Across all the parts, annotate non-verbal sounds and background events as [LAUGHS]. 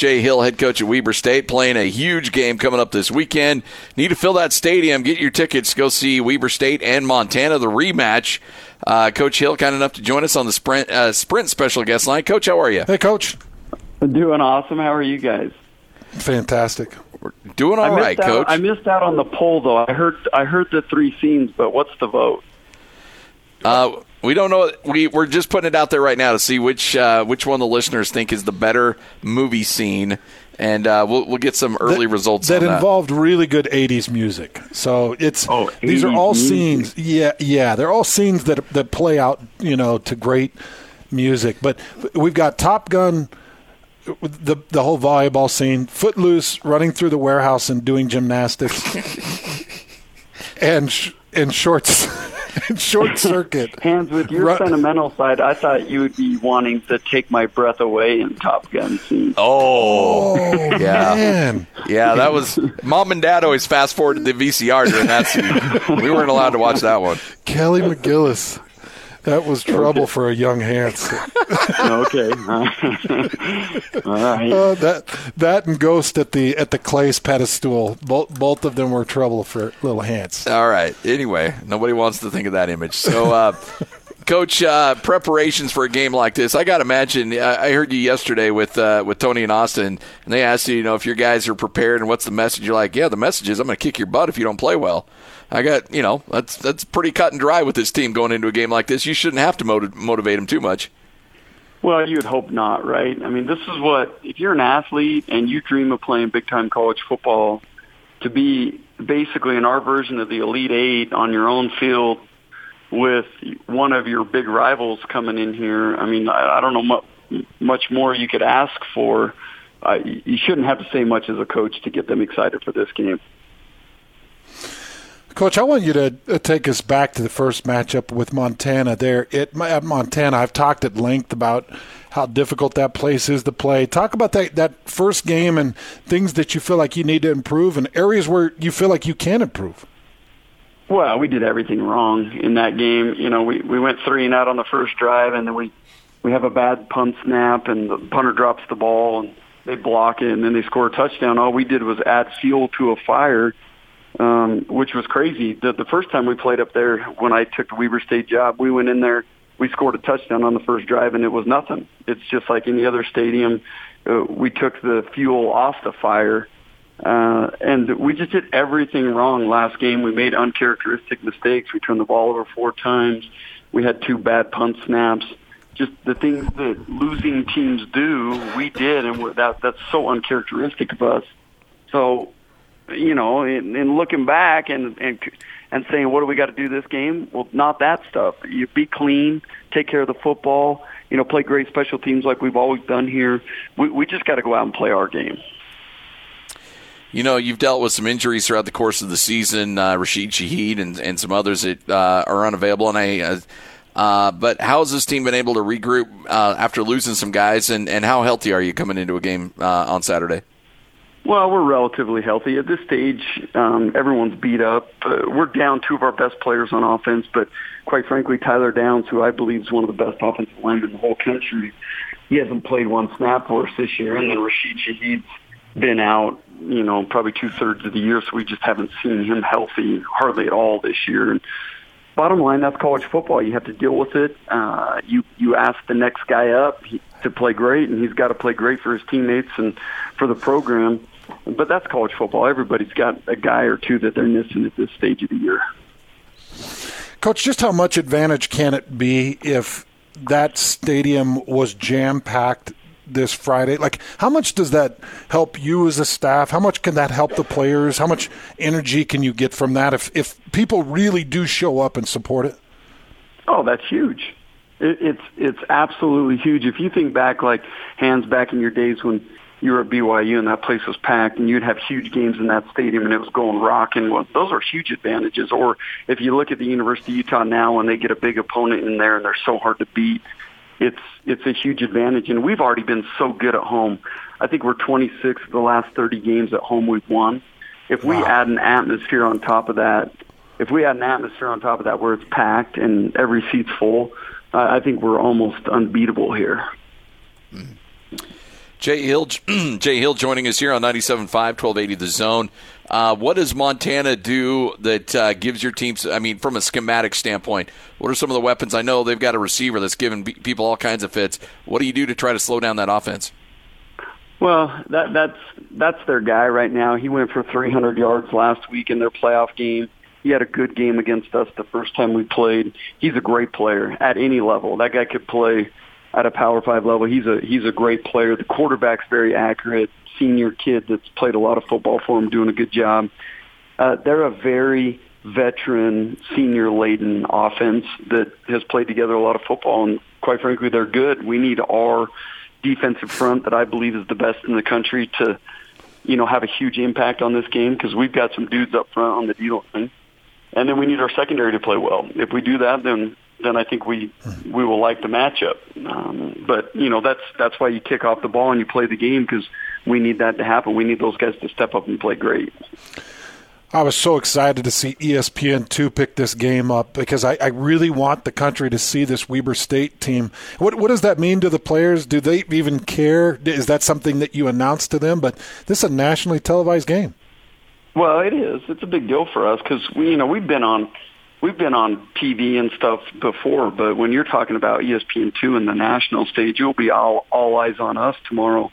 Jay Hill, head coach at Weber State, playing a huge game coming up this weekend. Need to fill that stadium. Get your tickets. Go see Weber State and Montana, the rematch. Uh, coach Hill, kind enough to join us on the Sprint uh, Sprint special guest line. Coach, how are you? Hey, Coach. Doing awesome. How are you guys? Fantastic. We're doing all right, out, Coach. I missed out on the poll though. I heard I heard the three scenes, but what's the vote? Uh, we don't know. We we're just putting it out there right now to see which uh, which one the listeners think is the better movie scene, and uh, we'll we'll get some early that, results that, that involved really good '80s music. So it's oh, these are all scenes. Yeah, yeah, they're all scenes that that play out, you know, to great music. But we've got Top Gun. The the whole volleyball scene, Footloose running through the warehouse and doing gymnastics, [LAUGHS] and and shorts [LAUGHS] [LAUGHS] short circuit. Hans with your Run. sentimental side, I thought you would be wanting to take my breath away in Top Gun scene. Oh, oh yeah, man. yeah. That was mom and dad always fast forwarded the VCR during that scene. We weren't allowed to watch that one. Kelly McGillis. That was trouble okay. for a young Hans. [LAUGHS] okay. [LAUGHS] All right. Uh, that that and Ghost at the at the Clays pedestal. Both both of them were trouble for little Hans. All right. Anyway, nobody wants to think of that image. So. Uh, [LAUGHS] Coach, uh, preparations for a game like this. I got to imagine. I heard you yesterday with uh, with Tony and Austin, and they asked you, you know, if your guys are prepared and what's the message. You're like, yeah, the message is I'm going to kick your butt if you don't play well. I got, you know, that's that's pretty cut and dry with this team going into a game like this. You shouldn't have to motiv- motivate them too much. Well, you would hope not, right? I mean, this is what if you're an athlete and you dream of playing big time college football, to be basically in our version of the Elite Eight on your own field with one of your big rivals coming in here. I mean, I, I don't know much, much more you could ask for. Uh, you shouldn't have to say much as a coach to get them excited for this game. Coach, I want you to uh, take us back to the first matchup with Montana. There at Montana, I've talked at length about how difficult that place is to play. Talk about that that first game and things that you feel like you need to improve, and areas where you feel like you can improve. Well, we did everything wrong in that game. You know, we we went three and out on the first drive, and then we we have a bad punt snap, and the punter drops the ball, and they block it, and then they score a touchdown. All we did was add fuel to a fire um, which was crazy. The, the first time we played up there, when I took the Weber State job, we went in there, we scored a touchdown on the first drive, and it was nothing. It's just like any other stadium. Uh, we took the fuel off the fire, uh, and we just did everything wrong last game. We made uncharacteristic mistakes. We turned the ball over four times. We had two bad punt snaps. Just the things that losing teams do, we did, and that that's so uncharacteristic of us. So you know, in, in looking back and and and saying, what do we got to do this game? Well, not that stuff. You be clean, take care of the football, you know, play great special teams like we've always done here. We we just got to go out and play our game. You know, you've dealt with some injuries throughout the course of the season, uh, Rashid Shaheed and, and some others that uh, are unavailable. And I, uh, uh, but how has this team been able to regroup uh, after losing some guys? And, and how healthy are you coming into a game uh, on Saturday? Well, we're relatively healthy at this stage. Um, everyone's beat up. Uh, we're down two of our best players on offense, but quite frankly, Tyler Downs, who I believe is one of the best offensive linemen in the whole country, he hasn't played one snap for us this year. And then Rashid Shaheed's been out, you know, probably two thirds of the year, so we just haven't seen him healthy hardly at all this year. And bottom line, that's college football. You have to deal with it. Uh, you you ask the next guy up to play great, and he's got to play great for his teammates and for the program. But that's college football. Everybody's got a guy or two that they're missing at this stage of the year. Coach, just how much advantage can it be if that stadium was jam packed this Friday? Like, how much does that help you as a staff? How much can that help the players? How much energy can you get from that if if people really do show up and support it? Oh, that's huge. It, it's it's absolutely huge. If you think back, like Hans back in your days when you were at BYU and that place was packed and you'd have huge games in that stadium and it was going rocking. Well, those are huge advantages. Or if you look at the University of Utah now and they get a big opponent in there and they're so hard to beat, it's it's a huge advantage. And we've already been so good at home. I think we're 26 of the last 30 games at home we've won. If we wow. add an atmosphere on top of that, if we add an atmosphere on top of that where it's packed and every seat's full, uh, I think we're almost unbeatable here. Mm-hmm. Jay Hill, [CLEARS THROAT] Jay Hill joining us here on 97.5, 1280 The Zone. Uh, what does Montana do that uh, gives your teams, I mean, from a schematic standpoint, what are some of the weapons? I know they've got a receiver that's giving people all kinds of fits. What do you do to try to slow down that offense? Well, that, that's that's their guy right now. He went for 300 yards last week in their playoff game. He had a good game against us the first time we played. He's a great player at any level. That guy could play at a Power Five level. He's a he's a great player. The quarterback's very accurate senior kid that's played a lot of football for him, doing a good job. Uh, they're a very veteran, senior laden offense that has played together a lot of football, and quite frankly, they're good. We need our defensive front that I believe is the best in the country to, you know, have a huge impact on this game because we've got some dudes up front on the D line, and then we need our secondary to play well. If we do that, then then I think we we will like the matchup. Um, but you know that's that's why you kick off the ball and you play the game because we need that to happen. We need those guys to step up and play great. I was so excited to see ESPN2 pick this game up because I, I, really want the country to see this Weber State team. What, what does that mean to the players? Do they even care? Is that something that you announce to them? But this is a nationally televised game. Well, it is. It's a big deal for us because we, you know, we've been on we've been on TV and stuff before, but when you're talking about ESPN2 and the national stage, you'll be all all eyes on us tomorrow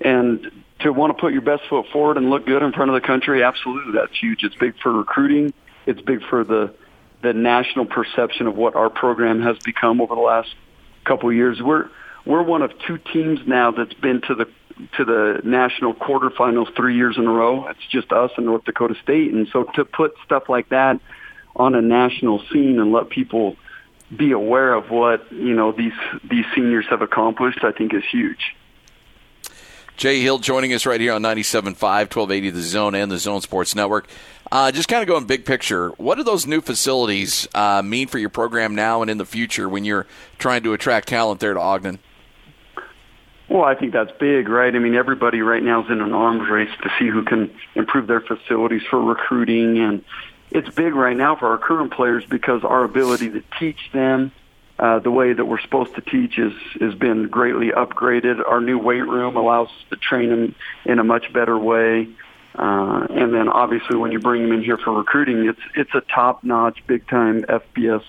and to want to put your best foot forward and look good in front of the country, absolutely, that's huge. It's big for recruiting. It's big for the the national perception of what our program has become over the last couple of years. We're we're one of two teams now that's been to the to the national quarterfinals three years in a row. It's just us and North Dakota State, and so to put stuff like that on a national scene and let people be aware of what you know these these seniors have accomplished, I think is huge. Jay Hill joining us right here on 97.5, 1280 The Zone and the Zone Sports Network. Uh, just kind of going big picture, what do those new facilities uh, mean for your program now and in the future when you're trying to attract talent there to Ogden? Well, I think that's big, right? I mean, everybody right now is in an arms race to see who can improve their facilities for recruiting, and it's big right now for our current players because our ability to teach them – uh, the way that we're supposed to teach is has been greatly upgraded. Our new weight room allows us to train them in a much better way. Uh, and then obviously when you bring them in here for recruiting, it's it's a top-notch, big-time FBS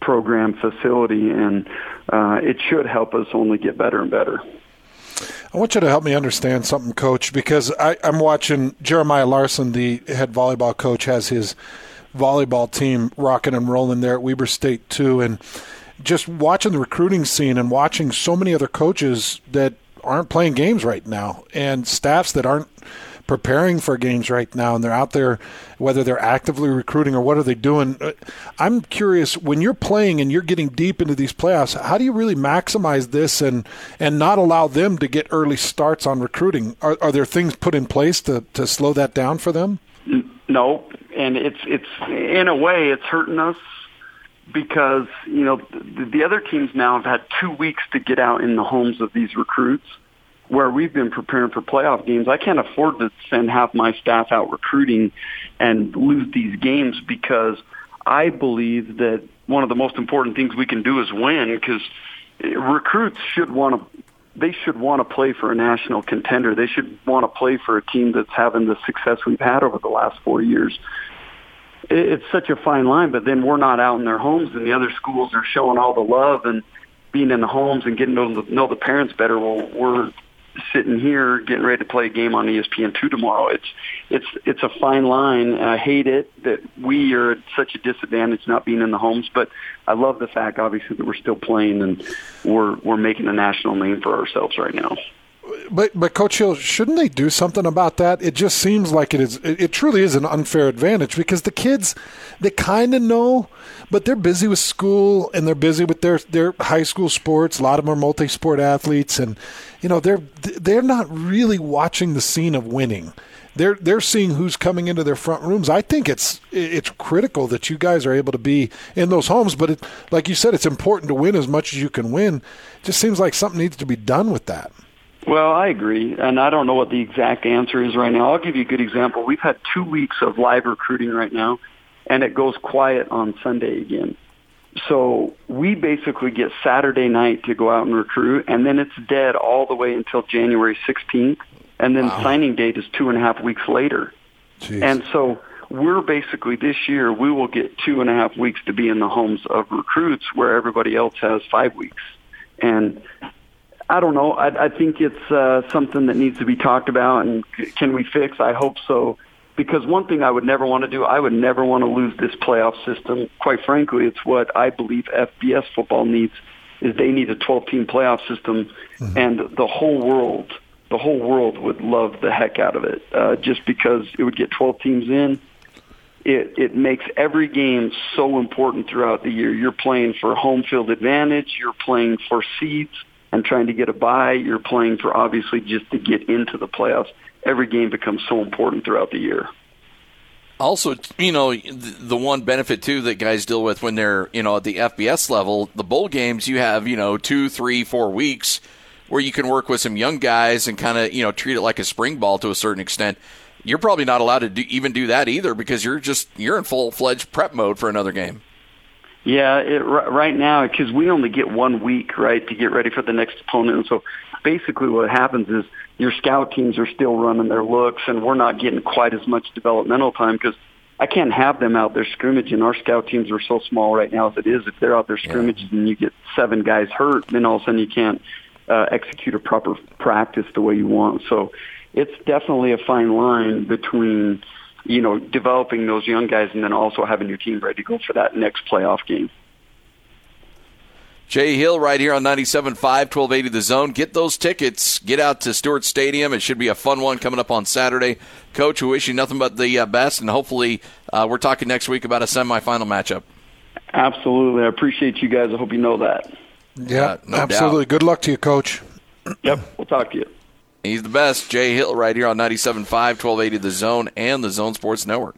program facility, and uh, it should help us only get better and better. I want you to help me understand something, Coach, because I, I'm watching Jeremiah Larson, the head volleyball coach, has his volleyball team rocking and rolling there at Weber State too, and just watching the recruiting scene and watching so many other coaches that aren't playing games right now and staffs that aren't preparing for games right now and they're out there whether they're actively recruiting or what are they doing uh, i'm curious when you're playing and you're getting deep into these playoffs how do you really maximize this and and not allow them to get early starts on recruiting? Are, are there things put in place to to slow that down for them? No and it's it's in a way it's hurting us because you know the, the other teams now have had two weeks to get out in the homes of these recruits where we've been preparing for playoff games. I can't afford to send half my staff out recruiting and lose these games because I believe that one of the most important things we can do is win because recruits should want to they should want to play for a national contender. They should want to play for a team that's having the success we've had over the last four years it's such a fine line. But then we're not out in their homes, and the other schools are showing all the love and being in the homes and getting to know the parents better. Well, we're sitting here getting ready to play a game on ESPN two tomorrow. It's it's it's a fine line. I hate it that we are at such a disadvantage not being in the homes, but I love the fact obviously that we're still playing and we're we're making a national name for ourselves right now but but Coach Hill, shouldn't they do something about that? It just seems like it is. It, it truly is an unfair advantage because the kids, they kind of know, but they're busy with school and they're busy with their their high school sports. A lot of them are multi-sport athletes, and you know they're they're not really watching the scene of winning. They're they're seeing who's coming into their front rooms. I think it's it's critical that you guys are able to be in those homes. But it, like you said, it's important to win as much as you can win. It just seems like something needs to be done with that. Well, I agree, and I don't know what the exact answer is right now. I'll give you a good example. We've had two weeks of live recruiting right now, and it goes quiet on Sunday again. So we basically get Saturday night to go out and recruit, and then it's dead all the way until January 16th, and then wow. signing date is two and a half weeks later. Jeez. And so we're basically this year we will get two and a half weeks to be in the homes of recruits, where everybody else has five weeks. And I don't know. I, I think it's uh, something that needs to be talked about, and can we fix? I hope so because one thing I would never want to do, I would never want to lose this playoff system. Quite frankly, it's what I believe FBS football needs is they need a 12 team playoff system mm-hmm. and the whole world, the whole world would love the heck out of it. Uh, just because it would get 12 teams in. It, it makes every game so important throughout the year. You're playing for home field advantage. You're playing for seeds and trying to get a bye. You're playing for obviously just to get into the playoffs every game becomes so important throughout the year. Also, you know, the one benefit too that guys deal with when they're, you know, at the FBS level, the bowl games, you have, you know, two, three, four weeks where you can work with some young guys and kind of, you know, treat it like a spring ball to a certain extent. You're probably not allowed to do, even do that either because you're just you're in full fledged prep mode for another game. Yeah, it, right now because we only get one week, right, to get ready for the next opponent. And so basically, what happens is your scout teams are still running their looks, and we're not getting quite as much developmental time because I can't have them out there scrimmaging. Our scout teams are so small right now as it is. If they're out there scrimmaging yeah. and you get seven guys hurt, then all of a sudden you can't uh, execute a proper practice the way you want. So it's definitely a fine line between you know developing those young guys and then also having your team ready to go for that next playoff game. Jay Hill right here on 97.5, 1280 The Zone. Get those tickets. Get out to Stewart Stadium. It should be a fun one coming up on Saturday. Coach, we wish you nothing but the uh, best, and hopefully uh, we're talking next week about a semifinal matchup. Absolutely. I appreciate you guys. I hope you know that. Yeah, uh, no absolutely. Doubt. Good luck to you, Coach. Yep, we'll talk to you. He's the best. Jay Hill right here on 97.5, 1280 The Zone and the Zone Sports Network.